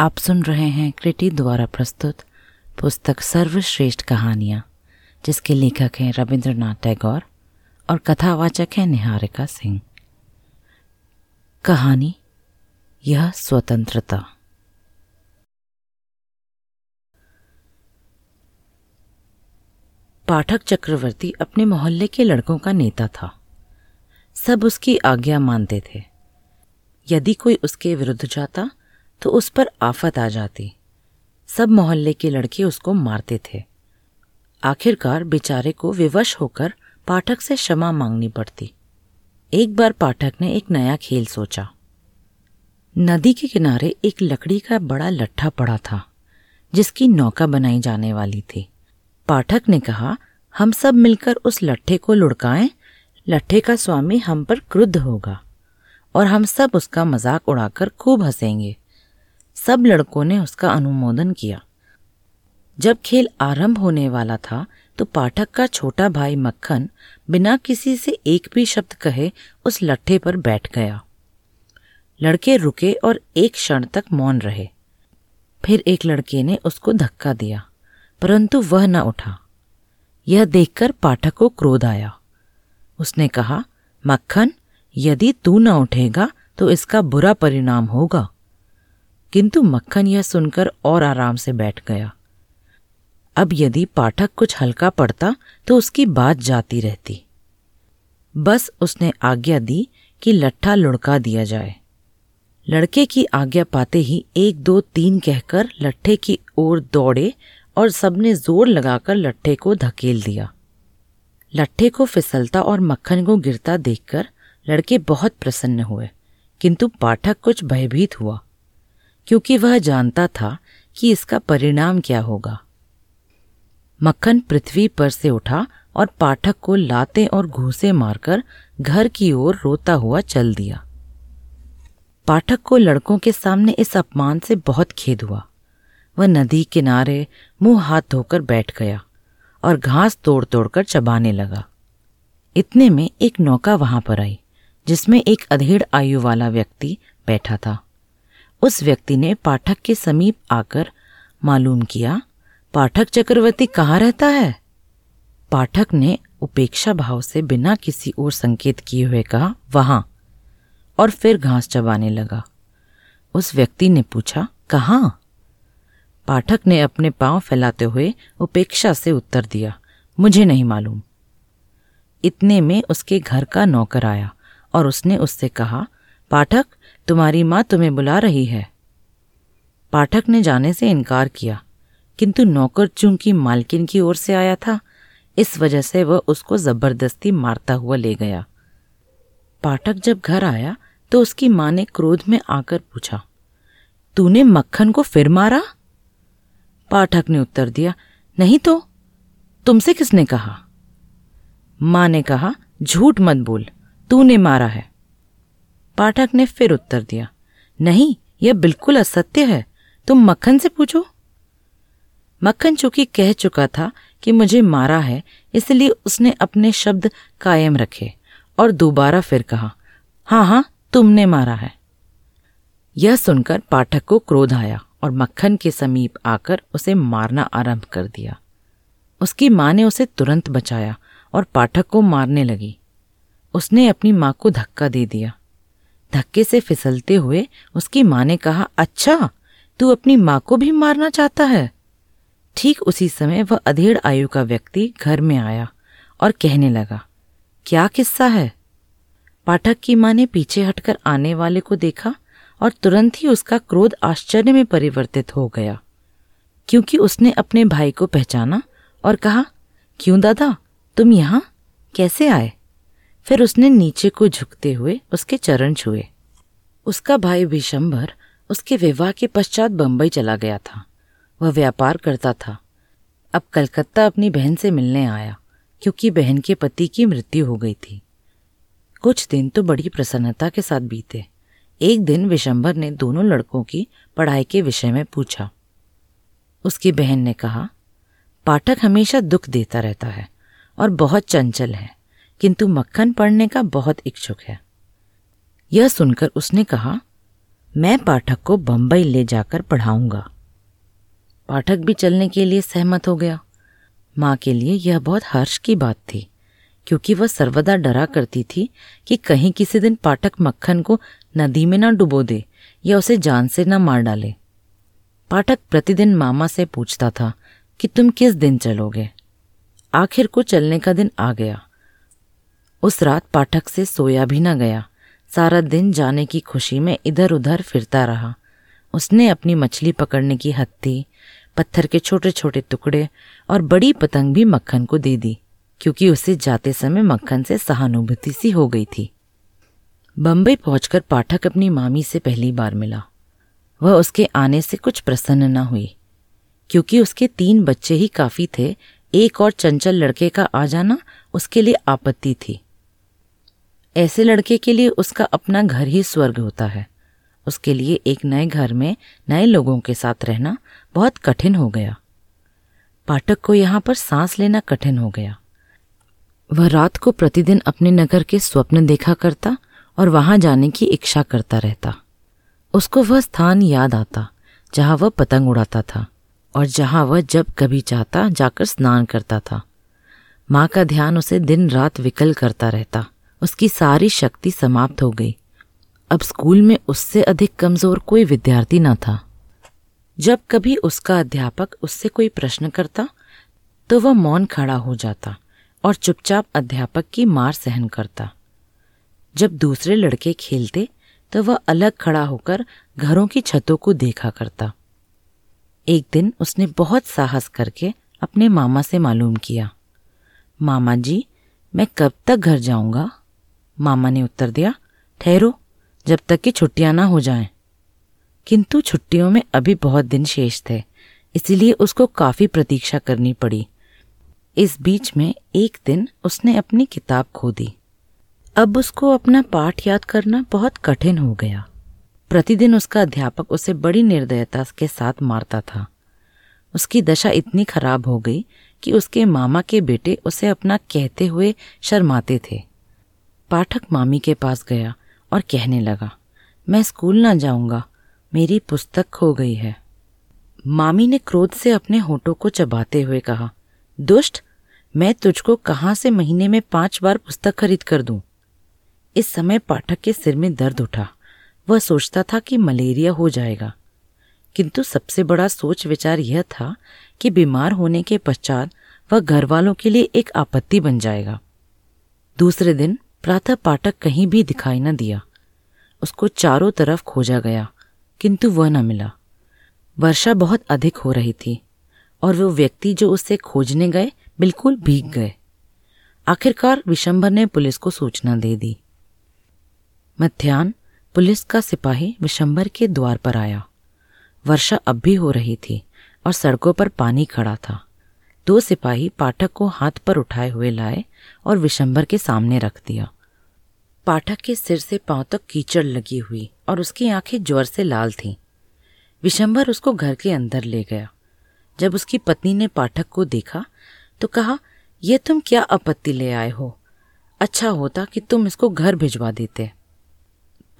आप सुन रहे हैं क्रिटी द्वारा प्रस्तुत पुस्तक सर्वश्रेष्ठ कहानियाँ, जिसके लेखक हैं रविंद्रनाथ टैगोर और कथावाचक हैं निहारिका सिंह। कहानी, यह स्वतंत्रता। पाठक चक्रवर्ती अपने मोहल्ले के लड़कों का नेता था। सब उसकी आज्ञा मानते थे। यदि कोई उसके विरुद्ध जाता तो उस पर आफत आ जाती। सब मोहल्ले के लड़के उसको मारते थे। आखिरकार बेचारे को विवश होकर पाठक से क्षमा मांगनी पड़ती। एक बार पाठक ने एक नया खेल सोचा। नदी के किनारे एक लकड़ी का बड़ा लट्ठा पड़ा था, जिसकी नौका बनाई जाने वाली थी। पाठक ने कहा, हम सब मिलकर उस लट्ठे को लुढ़काएँ। लट्ठे का स्वामी हम पर क्रुद्ध होगा और हम सब उसका मज़ाक उड़ाकर खूब हंसेंगे। सब लड़कों ने उसका अनुमोदन किया। जब खेल आरंभ होने वाला था तो पाठक का छोटा भाई मक्खन बिना किसी से एक भी शब्द कहे उस लट्ठे पर बैठ गया। लड़के रुके और एक क्षण तक मौन रहे। फिर एक लड़के ने उसको धक्का दिया, परंतु वह न उठा। यह देखकर पाठक को क्रोध आया। उसने कहा, मक्खन, यदि तू न उठेगा तो इसका बुरा परिणाम होगा। किंतु मक्खन यह सुनकर और आराम से बैठ गया। अब यदि पाठक कुछ हल्का पड़ता तो उसकी बात जाती रहती। बस उसने आज्ञा दी कि लट्ठा लुढ़का दिया जाए। लड़के की आज्ञा पाते ही एक, दो, तीन कहकर लट्ठे की ओर दौड़े और सबने ज़ोर लगाकर लट्ठे को धकेल दिया। लट्ठे को फिसलता और मक्खन को गिरता देखकर लड़के बहुत प्रसन्न हुए, किंतु पाठक कुछ भयभीत हुआ। क्योंकि वह जानता था कि इसका परिणाम क्या होगा। मक्खन पृथ्वी पर से उठा और पाठक को लाते और घूसे मारकर घर की ओर रोता हुआ चल दिया। पाठक को लड़कों के सामने इस अपमान से बहुत खेद हुआ। वह नदी किनारे मुँह हाथ धोकर बैठ गया और घास तोड़ तोड़कर चबाने लगा। इतने में एक नौका वहाँ पर आई, जिसमें एक अधेड़ आयु वाला व्यक्ति बैठा था। उस व्यक्ति ने पाठक के समीप आकर मालूम किया, पाठक चक्रवर्ती कहाँ रहता है? पाठक ने उपेक्षा भाव से बिना किसी और संकेत किए हुए कहा, वहाँ। और फिर घास चबाने लगा। उस व्यक्ति ने पूछा, कहाँ? पाठक ने अपने पाँव फैलाते हुए उपेक्षा से उत्तर दिया, मुझे नहीं मालूम। इतने में उसके घर का नौकर आया और उसने उससे कहा, पाठक तुम्हारी माँ तुम्हें बुला रही है। पाठक ने जाने से इनकार किया, किंतु नौकर चूँकि मालकिन की ओर से आया था, इस वजह से वह उसको ज़बरदस्ती मारता हुआ ले गया। पाठक जब घर आया तो उसकी माँ ने क्रोध में आकर पूछा, तूने मक्खन को फिर मारा? पाठक ने उत्तर दिया, नहीं तो तुमसे किसने कहा? माँ ने कहा, झूठ मत बोल, तूने मारा है। पाठक ने फिर उत्तर दिया, नहीं, यह बिल्कुल असत्य है। तुम मक्खन से पूछो? मक्खन चूँकि कह चुका था कि मुझे मारा है, इसलिए उसने अपने शब्द कायम रखे और दोबारा फिर कहा हाँ हाँ तुमने मारा है। यह सुनकर पाठक को क्रोध आया और मक्खन के समीप आकर उसे मारना आरंभ कर दिया। उसकी माँ ने उसे तुरंत बचाया और पाठक को मारने लगी। उसने अपनी माँ को धक्का दे दिया। धक्के से फिसलते हुए उसकी माँ ने कहा अच्छा तू अपनी माँ को भी मारना चाहता है? ठीक उसी समय वह अधेड़ आयु का व्यक्ति घर में आया और कहने लगा, क्या किस्सा है? पाठक की माँ ने पीछे हटकर आने वाले को देखा और तुरंत ही उसका क्रोध आश्चर्य में परिवर्तित हो गया, क्योंकि उसने अपने भाई को पहचाना और कहा, क्यों दादा, तुम यहाँ? कैसे आए? फिर उसने नीचे को झुकते हुए उसके चरण छुए। उसका भाई विशंभर उसके विवाह के पश्चात बंबई चला गया था। वह व्यापार करता था। अब कलकत्ता अपनी बहन से मिलने आया, क्योंकि बहन के पति की मृत्यु हो गई थी। कुछ दिन तो बड़ी प्रसन्नता के साथ बीते। एक दिन विशंभर ने दोनों लड़कों की पढ़ाई के विषय में पूछा। उसकी बहन ने कहा, पाठक हमेशा दुख देता रहता है और बहुत चंचल है। किंतु मक्खन पढ़ने का बहुत इच्छुक है। यह सुनकर उसने कहा, मैं पाठक को बंबई ले जाकर पढ़ाऊँगा। पाठक भी चलने के लिए सहमत हो गया। माँ के लिए यह बहुत हर्ष की बात थी, क्योंकि वह सर्वदा डरा करती थी कि कहीं किसी दिन पाठक मक्खन को नदी में न डुबो दे या उसे जान से न मार डाले। पाठक प्रतिदिन मामा से पूछता था कि तुम किस दिन चलोगे? आखिर को चलने का दिन आ गया। उस रात पाठक से सोया भी न गया। सारा दिन जाने की खुशी में इधर उधर फिरता रहा। उसने अपनी मछली पकड़ने की हत्ती, पत्थर के छोटे छोटे टुकड़े और बड़ी पतंग भी मक्खन को दे दी, क्योंकि उसे जाते समय मक्खन से सहानुभूति सी हो गई थी। बम्बई पहुंचकर पाठक अपनी मामी से पहली बार मिला। वह उसके आने से कुछ प्रसन्न न हुई, क्योंकि उसके तीन बच्चे ही काफ़ी थे। एक और चंचल लड़के का आ जाना उसके लिए आपत्ति थी। ऐसे लड़के के लिए उसका अपना घर ही स्वर्ग होता है। उसके लिए एक नए घर में नए लोगों के साथ रहना बहुत कठिन हो गया। पाठक को यहाँ पर सांस लेना कठिन हो गया। वह रात को प्रतिदिन अपने नगर के स्वप्न देखा करता और वहाँ जाने की इच्छा करता रहता। उसको वह स्थान याद आता, जहाँ वह पतंग उड़ाता था और जहाँ वह जब कभी चाहता जाकर स्नान करता था। माँ का ध्यान उसे दिन रात विकल करता रहता। उसकी सारी शक्ति समाप्त हो गई। अब स्कूल में उससे अधिक कमज़ोर कोई विद्यार्थी न था। जब कभी उसका अध्यापक उससे कोई प्रश्न करता तो वह मौन खड़ा हो जाता और चुपचाप अध्यापक की मार सहन करता। जब दूसरे लड़के खेलते तो वह अलग खड़ा होकर घरों की छतों को देखा करता। एक दिन उसने बहुत साहस करके अपने मामा से मालूम किया, मामा जी, मैं कब तक घर जाऊँगा? मामा ने उत्तर दिया, ठहरो, जब तक कि छुट्टियाँ ना हो जाएँ। किंतु छुट्टियों में अभी बहुत दिन शेष थे, इसीलिए उसको काफ़ी प्रतीक्षा करनी पड़ी। इस बीच में एक दिन उसने अपनी किताब खो दी अब उसको अपना पाठ याद करना बहुत कठिन हो गया। प्रतिदिन उसका अध्यापक उसे बड़ी निर्दयता के साथ मारता था। उसकी दशा इतनी खराब हो गई कि उसके मामा के बेटे उसे अपना कहते हुए शर्माते थे। पाठक मामी के पास गया और कहने लगा, मैं स्कूल ना जाऊँगा, मेरी पुस्तक खो गई है। मामी ने क्रोध से अपने होठों को चबाते हुए कहा, दुष्ट, मैं तुझको कहाँ से महीने में पाँच बार पुस्तक खरीद कर दूँ? इस समय पाठक के सिर में दर्द उठा। वह सोचता था कि मलेरिया हो जाएगा। किंतु सबसे बड़ा सोच विचार यह था कि बीमार होने के पश्चात वह घर वालों के लिए एक आपत्ति बन जाएगा। दूसरे दिन प्रातः पाठक कहीं भी दिखाई न दिया। उसको चारों तरफ़ खोजा गया, किंतु वह न मिला। वर्षा बहुत अधिक हो रही थी, और वो व्यक्ति जो उससे खोजने गए, बिल्कुल भीग गए। आखिरकार विशंभर ने पुलिस को सूचना दे दी। मध्यान्ह, पुलिस का सिपाही विशंबर के द्वार पर आया। वर्षा अब भी हो रही थी, और सड़कों पर पानी खड़ा था। दो सिपाही पाठक को हाथ पर उठाए हुए लाए और विशंबर के सामने रख दिया। पाठक के सिर से पाँव तक कीचड़ लगी हुई और उसकी आँखें ज्वर से लाल थीं। विशंबर उसको घर के अंदर ले गया। जब उसकी पत्नी ने पाठक को देखा तो कहा यह तुम क्या आपत्ति ले आए हो? अच्छा होता कि तुम इसको घर भिजवा देते।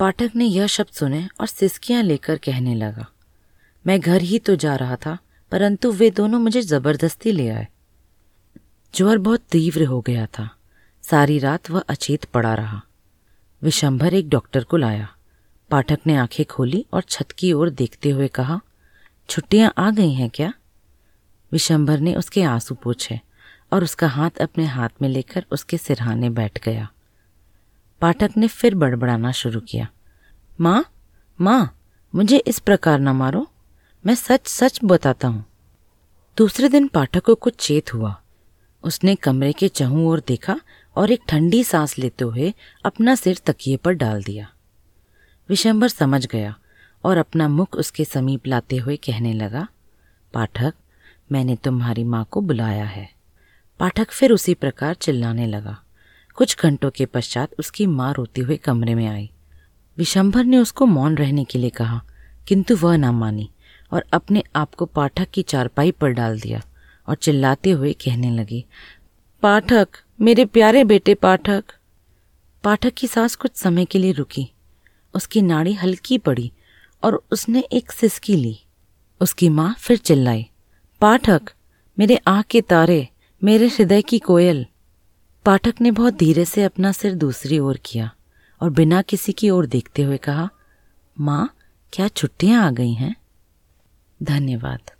पाठक ने यह शब्द सुने और सिसकियाँ लेकर कहने लगा, मैं घर ही तो जा रहा था। परंतु वे दोनों मुझे ज़बरदस्ती ले आए। ज्वर बहुत तीव्र हो गया था। सारी रात वह अचेत पड़ा रहा। विशंभर एक डॉक्टर को लाया। पाठक ने आँखें खोली और छत की ओर देखते हुए कहा, छुट्टियाँ आ गई हैं क्या? विशंभर ने उसके आँसू पूछे और उसका हाथ अपने हाथ में लेकर उसके सिरहाने बैठ गया। पाठक ने फिर बड़बड़ाना शुरू किया। माँ माँ, मुझे इस प्रकार न मारो। मैं सच सच बताता हूँ। दूसरे दिन पाठक को कुछ चेत हुआ। उसने कमरे के चहू ओर देखा और एक ठंडी सांस लेते हुए अपना सिर तकिए पर डाल दिया। विशंबर समझ गया और अपना मुख उसके समीप लाते हुए कहने लगा, पाठक, मैंने तुम्हारी माँ को बुलाया है। पाठक फिर उसी प्रकार चिल्लाने लगा। कुछ घंटों के पश्चात उसकी माँ रोती हुई कमरे में आई। विशंभर ने उसको मौन रहने के लिए कहा, किंतु वह ना मानी। और अपने आप को पाठक की चारपाई पर डाल दिया और चिल्लाते हुए कहने लगी, पाठक, मेरे प्यारे बेटे पाठक. पाठक की सांस कुछ समय के लिए रुकी। उसकी नाड़ी हल्की पड़ी और उसने एक सिसकी ली। उसकी माँ फिर चिल्लाई, पाठक, मेरे आँख के तारे, मेरे हृदय की कोयल. पाठक ने बहुत धीरे से अपना सिर दूसरी ओर किया और बिना किसी की ओर देखते हुए कहा, माँ, क्या छुट्टियाँ आ गई हैं? धन्यवाद।